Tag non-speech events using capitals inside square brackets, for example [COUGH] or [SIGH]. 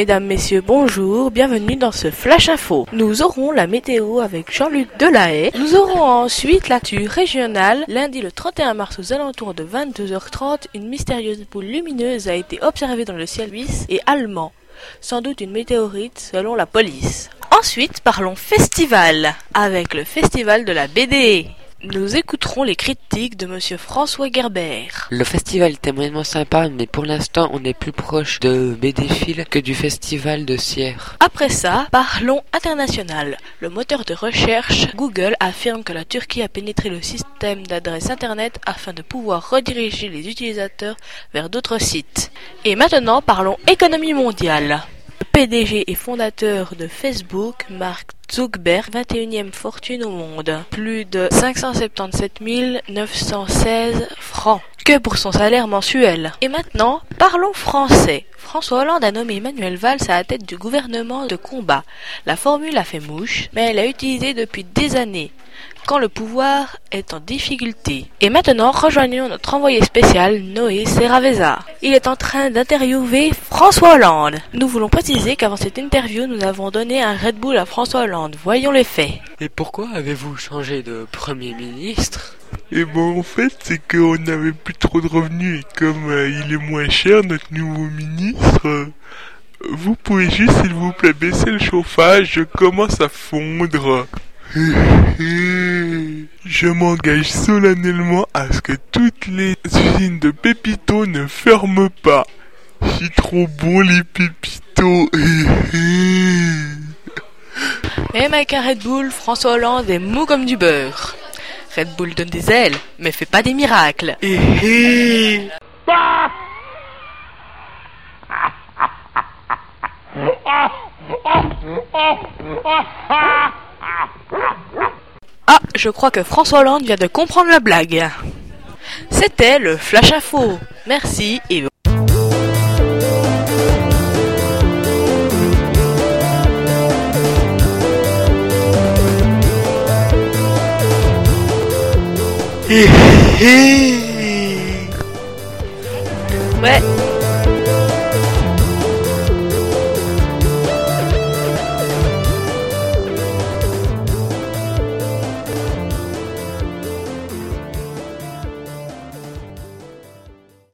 Mesdames, Messieurs, bonjour, bienvenue dans ce Flash Info. Nous aurons la météo avec Jean-Luc Delahaye. Nous aurons ensuite l'actu régionale. Lundi le 31 mars aux alentours de 22h30, une mystérieuse boule lumineuse a été observée dans le ciel suisse et allemand. Sans doute une météorite selon la police. Ensuite, parlons festival avec le festival de la BD. Nous écouterons les critiques de monsieur François Gerber. Le festival était moyennement sympa, mais pour l'instant, on est plus proche de BDFil que du festival de Sierre. Après ça, parlons international. Le moteur de recherche Google affirme que la Turquie a pénétré le système d'adresse internet afin de pouvoir rediriger les utilisateurs vers d'autres sites. Et maintenant, parlons économie mondiale. PDG et fondateur de Facebook, Mark Zuckerberg, 21e fortune au monde, plus de 577 916 francs que pour son salaire mensuel. Et maintenant, parlons français. François Hollande a nommé Emmanuel Valls à la tête du gouvernement de combat. La formule a fait mouche, mais elle est utilisée depuis des années quand le pouvoir est en difficulté. Et maintenant, rejoignons notre envoyé spécial, Noé Serraveza. Il est en train d'interviewer François Hollande. Nous voulons préciser qu'avant cette interview, nous avons donné un Red Bull à François Hollande. Voyons les faits. Et pourquoi avez-vous changé de Premier ministre? Et bon, en fait, c'est qu'on n'avait plus trop de revenus et comme euh, il est moins cher, notre nouveau ministre, euh, vous pouvez juste, s'il vous plaît, baisser le chauffage, je commence à fondre? Je m'engage solennellement à ce que toutes les usines de Pépito ne ferment pas. C'est trop bon les Pépitos. Même avec un Red Bull, François Hollande est mou comme du beurre. Red Bull donne des ailes, mais fait pas des miracles. [LAUGHS] Ah, je crois que François Hollande vient de comprendre la blague. C'était le Flash Info. Merci et... Ouais.